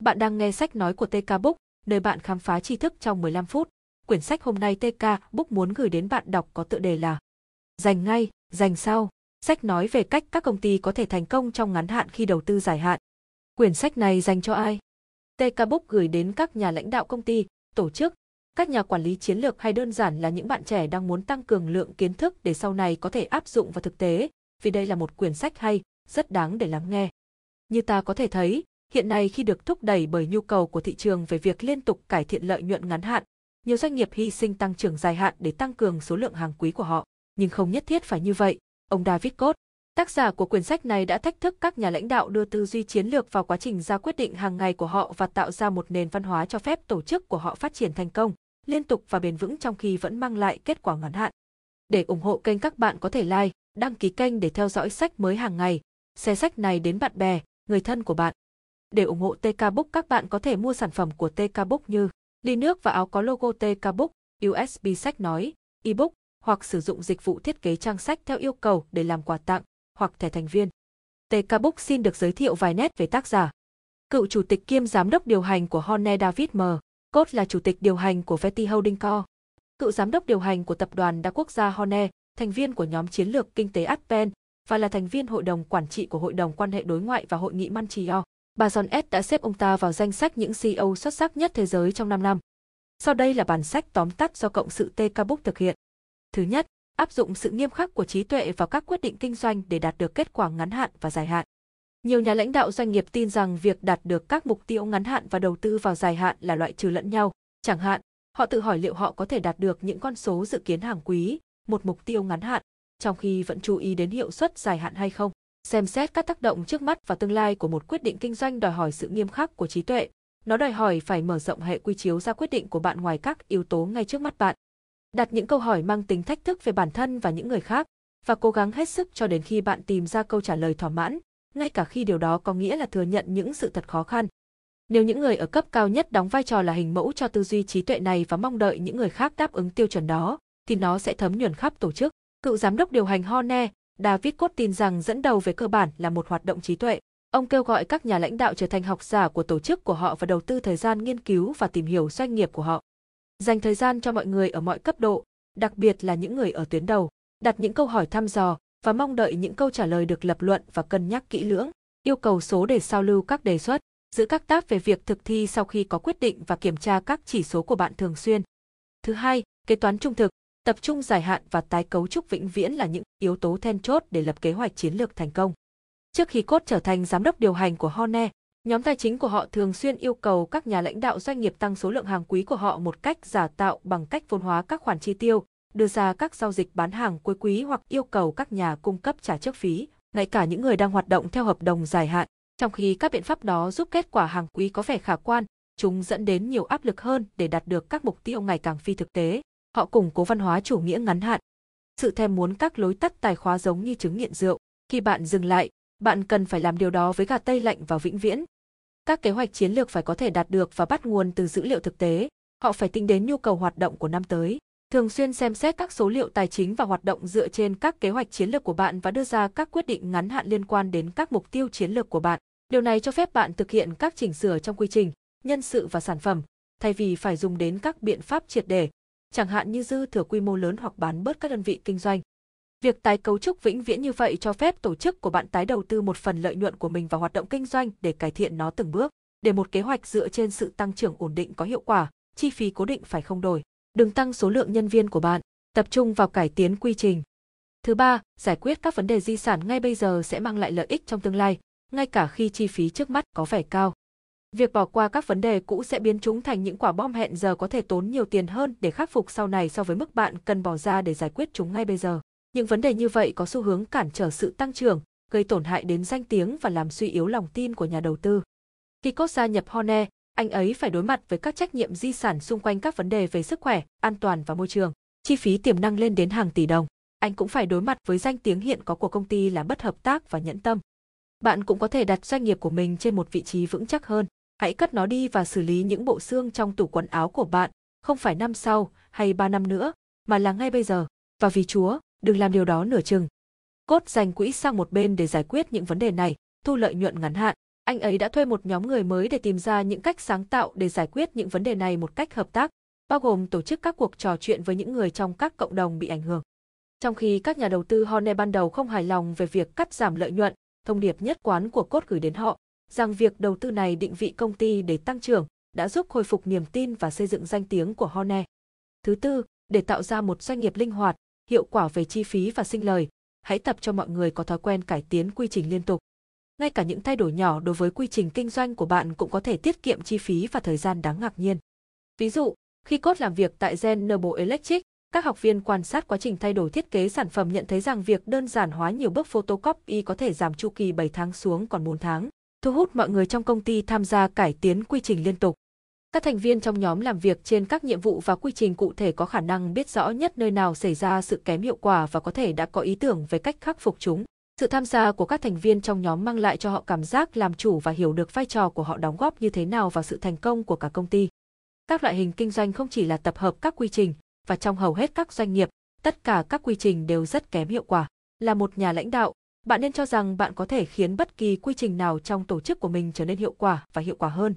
Bạn đang nghe sách nói của TK Book, nơi bạn khám phá tri thức trong 15 phút. Quyển sách hôm nay TK Book muốn gửi đến bạn đọc có tựa đề là Dành ngay, dành sau. Sách nói về cách các công ty có thể thành công trong ngắn hạn khi đầu tư dài hạn. Quyển sách này dành cho ai? TK Book gửi đến các nhà lãnh đạo công ty, tổ chức, các nhà quản lý chiến lược hay đơn giản là những bạn trẻ đang muốn tăng cường lượng kiến thức để sau này có thể áp dụng vào thực tế, vì đây là một quyển sách hay, rất đáng để lắng nghe. Như ta có thể thấy, hiện nay khi được thúc đẩy bởi nhu cầu của thị trường về việc liên tục cải thiện lợi nhuận ngắn hạn, nhiều doanh nghiệp hy sinh tăng trưởng dài hạn để tăng cường số lượng hàng quý của họ, nhưng không nhất thiết phải như vậy, ông David Cốt, tác giả của quyển sách này đã thách thức các nhà lãnh đạo đưa tư duy chiến lược vào quá trình ra quyết định hàng ngày của họ và tạo ra một nền văn hóa cho phép tổ chức của họ phát triển thành công, liên tục và bền vững trong khi vẫn mang lại kết quả ngắn hạn. Để ủng hộ kênh các bạn có thể like, đăng ký kênh để theo dõi sách mới hàng ngày, share sách này đến bạn bè, người thân của bạn. Để ủng hộ TK Book các bạn có thể mua sản phẩm của TK Book như ly nước và áo có logo TK Book, USB sách nói, ebook hoặc sử dụng dịch vụ thiết kế trang sách theo yêu cầu để làm quà tặng hoặc thẻ thành viên. TK Book xin được giới thiệu vài nét về tác giả. Cựu chủ tịch kiêm giám đốc điều hành của Horne David M. Cốt là chủ tịch điều hành của Veti Holding Co. Cựu giám đốc điều hành của tập đoàn đa quốc gia Horne, thành viên của nhóm chiến lược kinh tế Advent và là thành viên hội đồng quản trị của Hội đồng quan hệ đối ngoại và Hội nghị Montreal. Bà John S đã xếp ông ta vào danh sách những CEO xuất sắc nhất thế giới trong 5 năm. Sau đây là bản sách tóm tắt do cộng sự TK Book thực hiện. Thứ nhất, áp dụng sự nghiêm khắc của trí tuệ vào các quyết định kinh doanh để đạt được kết quả ngắn hạn và dài hạn. Nhiều nhà lãnh đạo doanh nghiệp tin rằng việc đạt được các mục tiêu ngắn hạn và đầu tư vào dài hạn là loại trừ lẫn nhau. Chẳng hạn, họ tự hỏi liệu họ có thể đạt được những con số dự kiến hàng quý, một mục tiêu ngắn hạn, trong khi vẫn chú ý đến hiệu suất dài hạn hay không. Xem xét các tác động trước mắt và tương lai của một quyết định kinh doanh đòi hỏi sự nghiêm khắc của trí tuệ. Nó đòi hỏi phải mở rộng hệ quy chiếu ra quyết định của bạn ngoài các yếu tố ngay trước mắt bạn. Đặt những câu hỏi mang tính thách thức về bản thân và những người khác và cố gắng hết sức cho đến khi bạn tìm ra câu trả lời thỏa mãn, ngay cả khi điều đó có nghĩa là thừa nhận những sự thật khó khăn. Nếu những người ở cấp cao nhất đóng vai trò là hình mẫu cho tư duy trí tuệ này và mong đợi những người khác đáp ứng tiêu chuẩn đó, thì nó sẽ thấm nhuần khắp tổ chức. Cựu giám đốc điều hành Horne, David Cốt tin rằng dẫn đầu về cơ bản là một hoạt động trí tuệ. Ông kêu gọi các nhà lãnh đạo trở thành học giả của tổ chức của họ và đầu tư thời gian nghiên cứu và tìm hiểu doanh nghiệp của họ. Dành thời gian cho mọi người ở mọi cấp độ, đặc biệt là những người ở tuyến đầu, đặt những câu hỏi thăm dò và mong đợi những câu trả lời được lập luận và cân nhắc kỹ lưỡng, yêu cầu số để sao lưu các đề xuất, giữ các tác về việc thực thi sau khi có quyết định và kiểm tra các chỉ số của bạn thường xuyên. Thứ hai, kế toán trung thực, tập trung dài hạn và tái cấu trúc vĩnh viễn là những yếu tố then chốt để lập kế hoạch chiến lược thành công. Trước khi Cốt trở thành giám đốc điều hành của Horne, nhóm tài chính của họ thường xuyên yêu cầu các nhà lãnh đạo doanh nghiệp tăng số lượng hàng quý của họ một cách giả tạo bằng cách vốn hóa các khoản chi tiêu, đưa ra các giao dịch bán hàng cuối quý hoặc yêu cầu các nhà cung cấp trả trước phí, ngay cả những người đang hoạt động theo hợp đồng dài hạn. Trong khi các biện pháp đó giúp kết quả hàng quý có vẻ khả quan, chúng dẫn đến nhiều áp lực hơn để đạt được các mục tiêu ngày càng phi thực tế. Họ củng cố văn hóa chủ nghĩa ngắn hạn. Sự thèm muốn các lối tắt tài khóa giống như chứng nghiện rượu. Khi bạn dừng lại, bạn cần phải làm điều đó với gà tây lạnh và vĩnh viễn. Các kế hoạch chiến lược phải có thể đạt được và bắt nguồn từ dữ liệu thực tế. Họ phải tính đến nhu cầu hoạt động của năm tới. Thường xuyên xem xét các số liệu tài chính và hoạt động dựa trên các kế hoạch chiến lược của bạn và đưa ra các quyết định ngắn hạn liên quan đến các mục tiêu chiến lược của bạn. Điều này cho phép bạn thực hiện các chỉnh sửa trong quy trình, nhân sự và sản phẩm, thay vì phải dùng đến các biện pháp triệt để, chẳng hạn như dư thừa quy mô lớn hoặc bán bớt các đơn vị kinh doanh. Việc tái cấu trúc vĩnh viễn như vậy cho phép tổ chức của bạn tái đầu tư một phần lợi nhuận của mình vào hoạt động kinh doanh để cải thiện nó từng bước. Để một kế hoạch dựa trên sự tăng trưởng ổn định có hiệu quả, chi phí cố định phải không đổi. Đừng tăng số lượng nhân viên của bạn, tập trung vào cải tiến quy trình. Thứ ba, giải quyết các vấn đề di sản ngay bây giờ sẽ mang lại lợi ích trong tương lai, ngay cả khi chi phí trước mắt có vẻ cao. Việc bỏ qua các vấn đề cũ sẽ biến chúng thành những quả bom hẹn giờ có thể tốn nhiều tiền hơn để khắc phục sau này so với mức bạn cần bỏ ra để giải quyết chúng ngay bây giờ. Những vấn đề như vậy có xu hướng cản trở sự tăng trưởng, gây tổn hại đến danh tiếng và làm suy yếu lòng tin của nhà đầu tư. Khi Cốt gia nhập Horne, anh ấy phải đối mặt với các trách nhiệm di sản xung quanh các vấn đề về sức khỏe, an toàn và môi trường. Chi phí tiềm năng lên đến hàng tỷ đồng. Anh cũng phải đối mặt với danh tiếng hiện có của công ty là bất hợp tác và nhẫn tâm. Bạn cũng có thể đặt doanh nghiệp của mình trên một vị trí vững chắc hơn. Hãy cất nó đi và xử lý những bộ xương trong tủ quần áo của bạn, không phải năm sau hay ba năm nữa, mà là ngay bây giờ. Và vì Chúa, đừng làm điều đó nửa chừng. Cốt dành quỹ sang một bên để giải quyết những vấn đề này, thu lợi nhuận ngắn hạn. Anh ấy đã thuê một nhóm người mới để tìm ra những cách sáng tạo để giải quyết những vấn đề này một cách hợp tác, bao gồm tổ chức các cuộc trò chuyện với những người trong các cộng đồng bị ảnh hưởng. Trong khi các nhà đầu tư Hornet ban đầu không hài lòng về việc cắt giảm lợi nhuận, thông điệp nhất quán của cốt gửi đến họ rằng việc đầu tư này định vị công ty để tăng trưởng đã giúp khôi phục niềm tin và xây dựng danh tiếng của Hornet. Thứ tư, để tạo ra một doanh nghiệp linh hoạt, hiệu quả về chi phí và sinh lời, hãy tập cho mọi người có thói quen cải tiến quy trình liên tục. Ngay cả những thay đổi nhỏ đối với quy trình kinh doanh của bạn cũng có thể tiết kiệm chi phí và thời gian đáng ngạc nhiên. Ví dụ, khi cốt làm việc tại General Electric, các học viên quan sát quá trình thay đổi thiết kế sản phẩm nhận thấy rằng việc đơn giản hóa nhiều bước photocopy có thể giảm chu kỳ 7 tháng xuống còn 4 tháng, thu hút mọi người trong công ty tham gia cải tiến quy trình liên tục. Các thành viên trong nhóm làm việc trên các nhiệm vụ và quy trình cụ thể có khả năng biết rõ nhất nơi nào xảy ra sự kém hiệu quả và có thể đã có ý tưởng về cách khắc phục chúng. Sự tham gia của các thành viên trong nhóm mang lại cho họ cảm giác làm chủ và hiểu được vai trò của họ đóng góp như thế nào vào sự thành công của cả công ty. Các loại hình kinh doanh không chỉ là tập hợp các quy trình, và trong hầu hết các doanh nghiệp, tất cả các quy trình đều rất kém hiệu quả. Là một nhà lãnh đạo, bạn nên cho rằng bạn có thể khiến bất kỳ quy trình nào trong tổ chức của mình trở nên hiệu quả và hiệu quả hơn.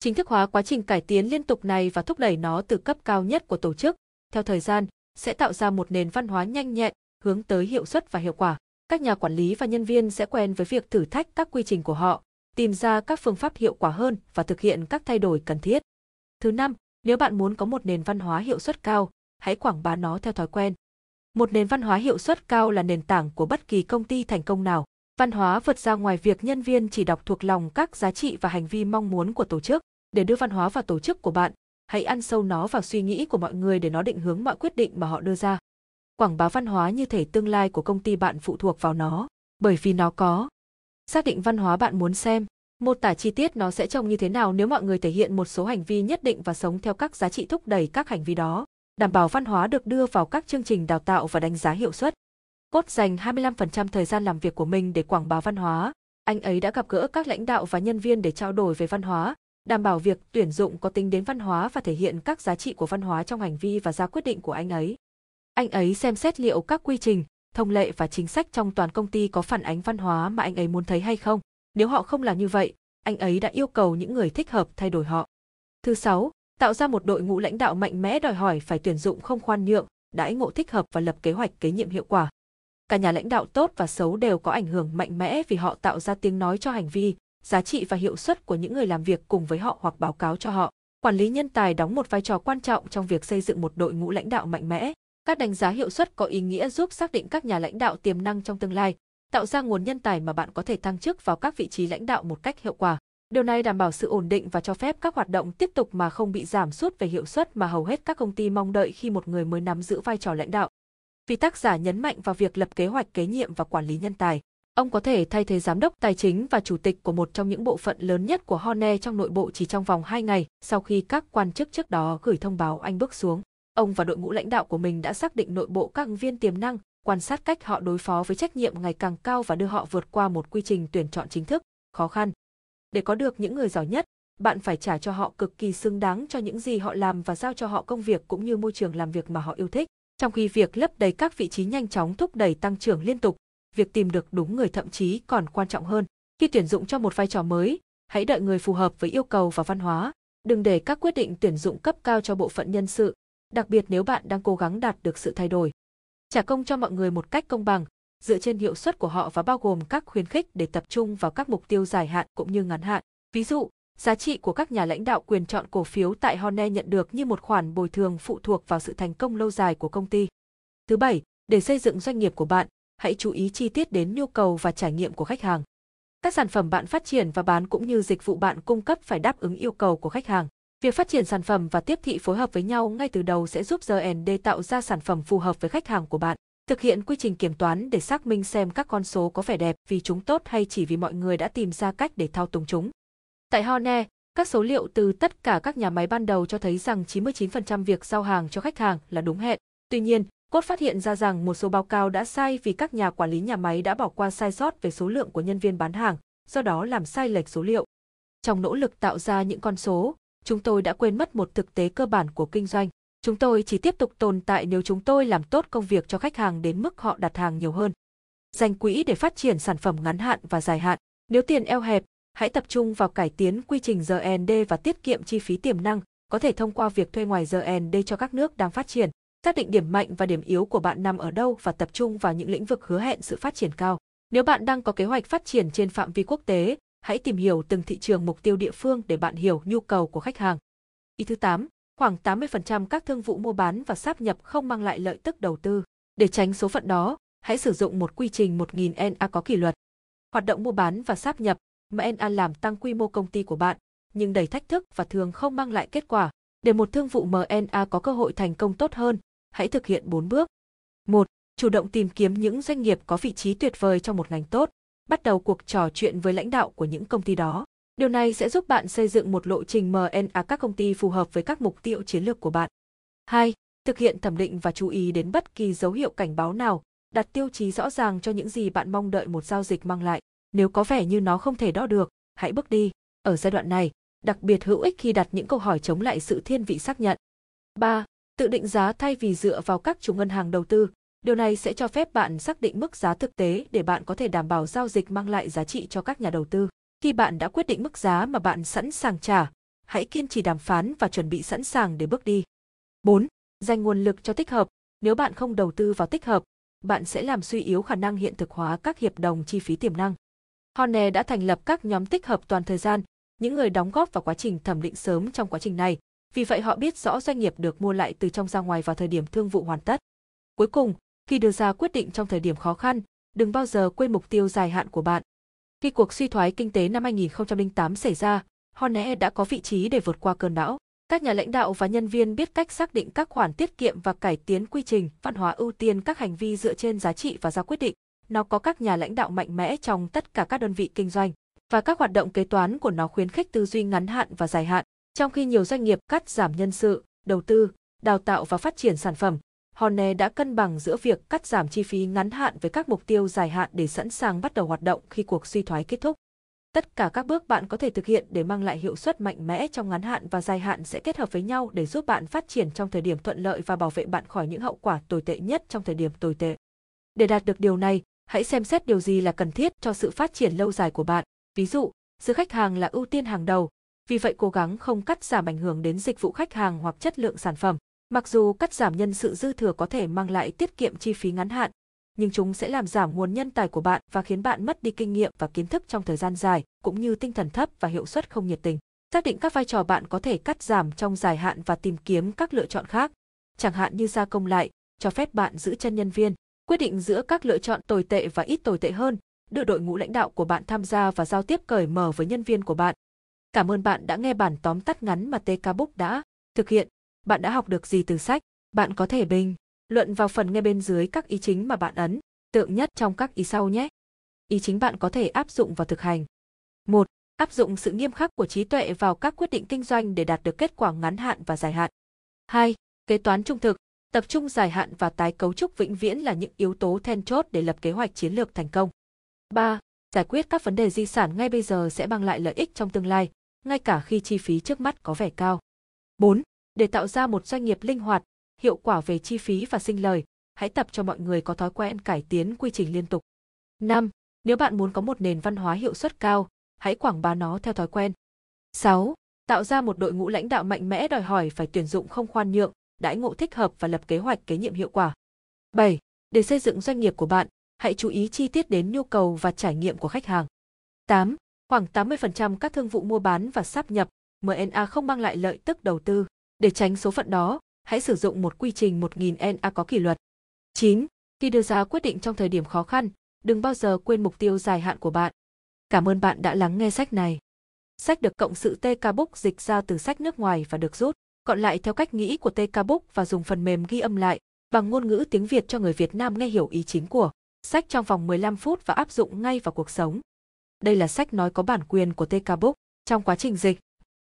Chính thức hóa quá trình cải tiến liên tục này và thúc đẩy nó từ cấp cao nhất của tổ chức, theo thời gian, sẽ tạo ra một nền văn hóa nhanh nhẹn, hướng tới hiệu suất và hiệu quả. Các nhà quản lý và nhân viên sẽ quen với việc thử thách các quy trình của họ, tìm ra các phương pháp hiệu quả hơn và thực hiện các thay đổi cần thiết. Thứ năm, nếu bạn muốn có một nền văn hóa hiệu suất cao, hãy quảng bá nó theo thói quen. Một nền văn hóa hiệu suất cao là nền tảng của bất kỳ công ty thành công nào. Văn hóa vượt ra ngoài việc nhân viên chỉ đọc thuộc lòng các giá trị và hành vi mong muốn của tổ chức. Để đưa văn hóa vào tổ chức của bạn, hãy ăn sâu nó vào suy nghĩ của mọi người để nó định hướng mọi quyết định mà họ đưa ra. Quảng bá văn hóa như thể tương lai của công ty bạn phụ thuộc vào nó, bởi vì nó có. Xác định văn hóa bạn muốn xem, mô tả chi tiết nó sẽ trông như thế nào nếu mọi người thể hiện một số hành vi nhất định và sống theo các giá trị thúc đẩy các hành vi đó đảm bảo văn hóa được đưa vào các chương trình đào tạo và đánh giá hiệu suất. Cốt dành 25% thời gian làm việc của mình để quảng bá văn hóa. Anh ấy đã gặp gỡ các lãnh đạo và nhân viên để trao đổi về văn hóa, đảm bảo việc tuyển dụng có tính đến văn hóa và thể hiện các giá trị của văn hóa trong hành vi và ra quyết định của anh ấy. Anh ấy xem xét liệu các quy trình, thông lệ và chính sách trong toàn công ty có phản ánh văn hóa mà anh ấy muốn thấy hay không. Nếu họ không làm như vậy, anh ấy đã yêu cầu những người thích hợp thay đổi họ. Thứ sáu, Tạo ra một đội ngũ lãnh đạo mạnh mẽ đòi hỏi phải tuyển dụng không khoan nhượng, đãi ngộ thích hợp và lập kế hoạch kế nhiệm hiệu quả. Cả nhà lãnh đạo tốt và xấu đều có ảnh hưởng mạnh mẽ vì họ tạo ra tiếng nói cho hành vi, giá trị và hiệu suất của những người làm việc cùng với họ hoặc báo cáo cho họ. Quản lý nhân tài đóng một vai trò quan trọng trong việc xây dựng một đội ngũ lãnh đạo mạnh mẽ. Các đánh giá hiệu suất có ý nghĩa giúp xác định các nhà lãnh đạo tiềm năng trong tương lai, tạo ra nguồn nhân tài mà bạn có thể thăng chức vào các vị trí lãnh đạo một cách hiệu quả. Điều này đảm bảo sự ổn định và cho phép các hoạt động tiếp tục mà không bị giảm sút về hiệu suất mà hầu hết các công ty mong đợi khi một người mới nắm giữ vai trò lãnh đạo. Vì tác giả nhấn mạnh vào việc lập kế hoạch kế nhiệm và quản lý nhân tài, ông có thể thay thế giám đốc tài chính và chủ tịch của một trong những bộ phận lớn nhất của Horne trong nội bộ chỉ trong vòng 2 ngày sau khi các quan chức trước đó gửi thông báo anh bước xuống. Ông và đội ngũ lãnh đạo của mình đã xác định nội bộ các ứng viên tiềm năng, quan sát cách họ đối phó với trách nhiệm ngày càng cao và đưa họ vượt qua một quy trình tuyển chọn chính thức, khó khăn để có được những người giỏi nhất, bạn phải trả cho họ cực kỳ xứng đáng cho những gì họ làm và giao cho họ công việc cũng như môi trường làm việc mà họ yêu thích. Trong khi việc lấp đầy các vị trí nhanh chóng thúc đẩy tăng trưởng liên tục, việc tìm được đúng người thậm chí còn quan trọng hơn. Khi tuyển dụng cho một vai trò mới, hãy đợi người phù hợp với yêu cầu và văn hóa, đừng để các quyết định tuyển dụng cấp cao cho bộ phận nhân sự, đặc biệt nếu bạn đang cố gắng đạt được sự thay đổi. Trả công cho mọi người một cách công bằng, dựa trên hiệu suất của họ và bao gồm các khuyến khích để tập trung vào các mục tiêu dài hạn cũng như ngắn hạn. Ví dụ, giá trị của các nhà lãnh đạo quyền chọn cổ phiếu tại Horne nhận được như một khoản bồi thường phụ thuộc vào sự thành công lâu dài của công ty. Thứ bảy, để xây dựng doanh nghiệp của bạn, hãy chú ý chi tiết đến nhu cầu và trải nghiệm của khách hàng. Các sản phẩm bạn phát triển và bán cũng như dịch vụ bạn cung cấp phải đáp ứng yêu cầu của khách hàng. Việc phát triển sản phẩm và tiếp thị phối hợp với nhau ngay từ đầu sẽ giúp R&D tạo ra sản phẩm phù hợp với khách hàng của bạn. Thực hiện quy trình kiểm toán để xác minh xem các con số có vẻ đẹp vì chúng tốt hay chỉ vì mọi người đã tìm ra cách để thao túng chúng. Tại Hone, các số liệu từ tất cả các nhà máy ban đầu cho thấy rằng 99% việc giao hàng cho khách hàng là đúng hẹn. Tuy nhiên, Cốt phát hiện ra rằng một số báo cáo đã sai vì các nhà quản lý nhà máy đã bỏ qua sai sót về số lượng của nhân viên bán hàng, do đó làm sai lệch số liệu. Trong nỗ lực tạo ra những con số, chúng tôi đã quên mất một thực tế cơ bản của kinh doanh. Chúng tôi chỉ tiếp tục tồn tại nếu chúng tôi làm tốt công việc cho khách hàng đến mức họ đặt hàng nhiều hơn. Dành quỹ để phát triển sản phẩm ngắn hạn và dài hạn. Nếu tiền eo hẹp, Hãy tập trung vào cải tiến quy trình R&D và tiết kiệm chi phí tiềm năng, có thể thông qua việc thuê ngoài R&D cho các nước đang phát triển. Xác định điểm mạnh và điểm yếu của bạn nằm ở đâu và tập trung vào những lĩnh vực hứa hẹn sự phát triển cao. Nếu bạn đang có kế hoạch phát triển trên phạm vi quốc tế, hãy tìm hiểu từng thị trường mục tiêu địa phương để bạn hiểu nhu cầu của khách hàng. Ý thứ 8, khoảng 80% các thương vụ mua bán và sáp nhập không mang lại lợi tức đầu tư. Để tránh số phận đó, hãy sử dụng một quy trình 1000 NA có kỷ luật. Hoạt động mua bán và sáp nhập, MNA làm tăng quy mô công ty của bạn, nhưng đầy thách thức và thường không mang lại kết quả. Để một thương vụ MNA có cơ hội thành công tốt hơn, hãy thực hiện 4 bước. 1. Chủ động tìm kiếm những doanh nghiệp có vị trí tuyệt vời trong một ngành tốt, bắt đầu cuộc trò chuyện với lãnh đạo của những công ty đó. Điều này sẽ giúp bạn xây dựng một lộ trình MNA các công ty phù hợp với các mục tiêu chiến lược của bạn. 2. Thực hiện thẩm định và chú ý đến bất kỳ dấu hiệu cảnh báo nào, đặt tiêu chí rõ ràng cho những gì bạn mong đợi một giao dịch mang lại. Nếu có vẻ như nó không thể đo được, hãy bước đi. Ở giai đoạn này, đặc biệt hữu ích khi đặt những câu hỏi chống lại sự thiên vị xác nhận. 3. Tự định giá thay vì dựa vào các chủ ngân hàng đầu tư. Điều này sẽ cho phép bạn xác định mức giá thực tế để bạn có thể đảm bảo giao dịch mang lại giá trị cho các nhà đầu tư. Khi bạn đã quyết định mức giá mà bạn sẵn sàng trả, hãy kiên trì đàm phán và chuẩn bị sẵn sàng để bước đi. 4. Dành nguồn lực cho tích hợp. Nếu bạn không đầu tư vào tích hợp, bạn sẽ làm suy yếu khả năng hiện thực hóa các hiệp đồng chi phí tiềm năng. Horne đã thành lập các nhóm tích hợp toàn thời gian, những người đóng góp vào quá trình thẩm định sớm trong quá trình này, vì vậy họ biết rõ doanh nghiệp được mua lại từ trong ra ngoài vào thời điểm thương vụ hoàn tất. Cuối cùng, khi đưa ra quyết định trong thời điểm khó khăn, đừng bao giờ quên mục tiêu dài hạn của bạn. Khi cuộc suy thoái kinh tế năm 2008 xảy ra, Horne đã có vị trí để vượt qua cơn bão. Các nhà lãnh đạo và nhân viên biết cách xác định các khoản tiết kiệm và cải tiến quy trình, văn hóa ưu tiên các hành vi dựa trên giá trị và ra quyết định. Nó có các nhà lãnh đạo mạnh mẽ trong tất cả các đơn vị kinh doanh và các hoạt động kế toán của nó khuyến khích tư duy ngắn hạn và dài hạn. Trong khi nhiều doanh nghiệp cắt giảm nhân sự, đầu tư, đào tạo và phát triển sản phẩm, Horne đã cân bằng giữa việc cắt giảm chi phí ngắn hạn với các mục tiêu dài hạn để sẵn sàng bắt đầu hoạt động khi cuộc suy thoái kết thúc. Tất cả các bước bạn có thể thực hiện để mang lại hiệu suất mạnh mẽ trong ngắn hạn và dài hạn sẽ kết hợp với nhau để giúp bạn phát triển trong thời điểm thuận lợi và bảo vệ bạn khỏi những hậu quả tồi tệ nhất trong thời điểm tồi tệ. Để đạt được điều này, hãy xem xét điều gì là cần thiết cho sự phát triển lâu dài của bạn. Ví dụ, sự khách hàng là ưu tiên hàng đầu, vì vậy cố gắng không cắt giảm ảnh hưởng đến dịch vụ khách hàng hoặc chất lượng sản phẩm. Mặc dù cắt giảm nhân sự dư thừa có thể mang lại tiết kiệm chi phí ngắn hạn, nhưng chúng sẽ làm giảm nguồn nhân tài của bạn và khiến bạn mất đi kinh nghiệm và kiến thức trong thời gian dài, cũng như tinh thần thấp và hiệu suất không nhiệt tình. Xác định các vai trò bạn có thể cắt giảm trong dài hạn và tìm kiếm các lựa chọn khác, chẳng hạn như gia công lại, cho phép bạn giữ chân nhân viên, quyết định giữa các lựa chọn tồi tệ và ít tồi tệ hơn, đưa đội ngũ lãnh đạo của bạn tham gia và giao tiếp cởi mở với nhân viên của bạn. Cảm ơn bạn đã nghe bản tóm tắt ngắn mà TK Book đã thực hiện. Bạn đã học được gì từ sách? Bạn có thể bình luận vào phần nghe bên dưới các ý chính mà bạn ấn tượng nhất trong các ý sau nhé. Ý chính bạn có thể áp dụng vào thực hành. 1. Áp dụng sự nghiêm khắc của trí tuệ vào các quyết định kinh doanh để đạt được kết quả ngắn hạn và dài hạn. 2. Kế toán trung thực, tập trung dài hạn và tái cấu trúc vĩnh viễn là những yếu tố then chốt để lập kế hoạch chiến lược thành công. 3. Giải quyết các vấn đề di sản ngay bây giờ sẽ mang lại lợi ích trong tương lai, ngay cả khi chi phí trước mắt có vẻ cao. 4. Để tạo ra một doanh nghiệp linh hoạt, hiệu quả về chi phí và sinh lời, hãy tập cho mọi người có thói quen cải tiến quy trình liên tục. 5. Nếu bạn muốn có một nền văn hóa hiệu suất cao, hãy quảng bá nó theo thói quen. 6. Tạo ra một đội ngũ lãnh đạo mạnh mẽ đòi hỏi phải tuyển dụng không khoan nhượng, đãi ngộ thích hợp và lập kế hoạch kế nhiệm hiệu quả. 7. Để xây dựng doanh nghiệp của bạn, hãy chú ý chi tiết đến nhu cầu và trải nghiệm của khách hàng. 8. Khoảng 80% các thương vụ mua bán và sáp nhập, MNA không mang lại lợi tức đầu tư. Để tránh số phận đó, hãy sử dụng một quy trình 1000 NA có kỷ luật. 9. Khi đưa ra quyết định trong thời điểm khó khăn, đừng bao giờ quên mục tiêu dài hạn của bạn. Cảm ơn bạn đã lắng nghe sách này. Sách được cộng sự TK Book dịch ra từ sách nước ngoài và được rút, gọn lại theo cách nghĩ của TK Book và dùng phần mềm ghi âm lại bằng ngôn ngữ tiếng Việt cho người Việt Nam nghe hiểu ý chính của sách trong vòng 15 phút và áp dụng ngay vào cuộc sống. Đây là sách nói có bản quyền của TK Book. Trong quá trình dịch,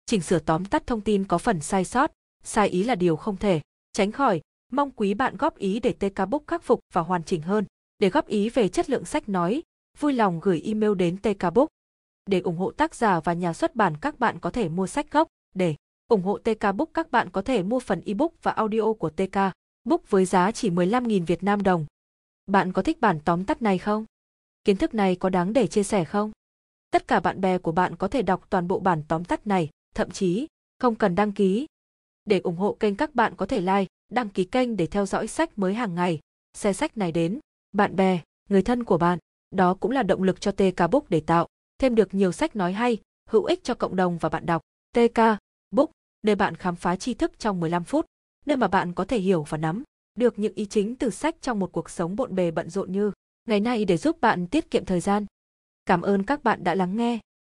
chỉnh sửa tóm tắt thông tin có phần sai sót, sai ý là điều không thể tránh khỏi. Mong quý bạn góp ý để TK Book khắc phục và hoàn chỉnh hơn. Để góp ý về chất lượng sách nói, vui lòng gửi email đến TK Book. Để ủng hộ tác giả và nhà xuất bản các bạn có thể mua sách gốc. Để ủng hộ TK Book các bạn có thể mua phần ebook và audio của TK Book với giá chỉ 15.000 Việt Nam đồng. Bạn có thích bản tóm tắt này không? Kiến thức này có đáng để chia sẻ không? Tất cả bạn bè của bạn có thể đọc toàn bộ bản tóm tắt này, thậm chí không cần đăng ký. Để ủng hộ kênh các bạn có thể like, đăng ký kênh để theo dõi sách mới hàng ngày. Xe sách này đến, bạn bè, người thân của bạn. Đó cũng là động lực cho TK Book để tạo thêm được nhiều sách nói hay, hữu ích cho cộng đồng và bạn đọc. TK Book, nơi bạn khám phá tri thức trong 15 phút, nơi mà bạn có thể hiểu và nắm được những ý chính từ sách trong một cuộc sống bộn bề bận rộn như ngày nay để giúp bạn tiết kiệm thời gian. Cảm ơn các bạn đã lắng nghe.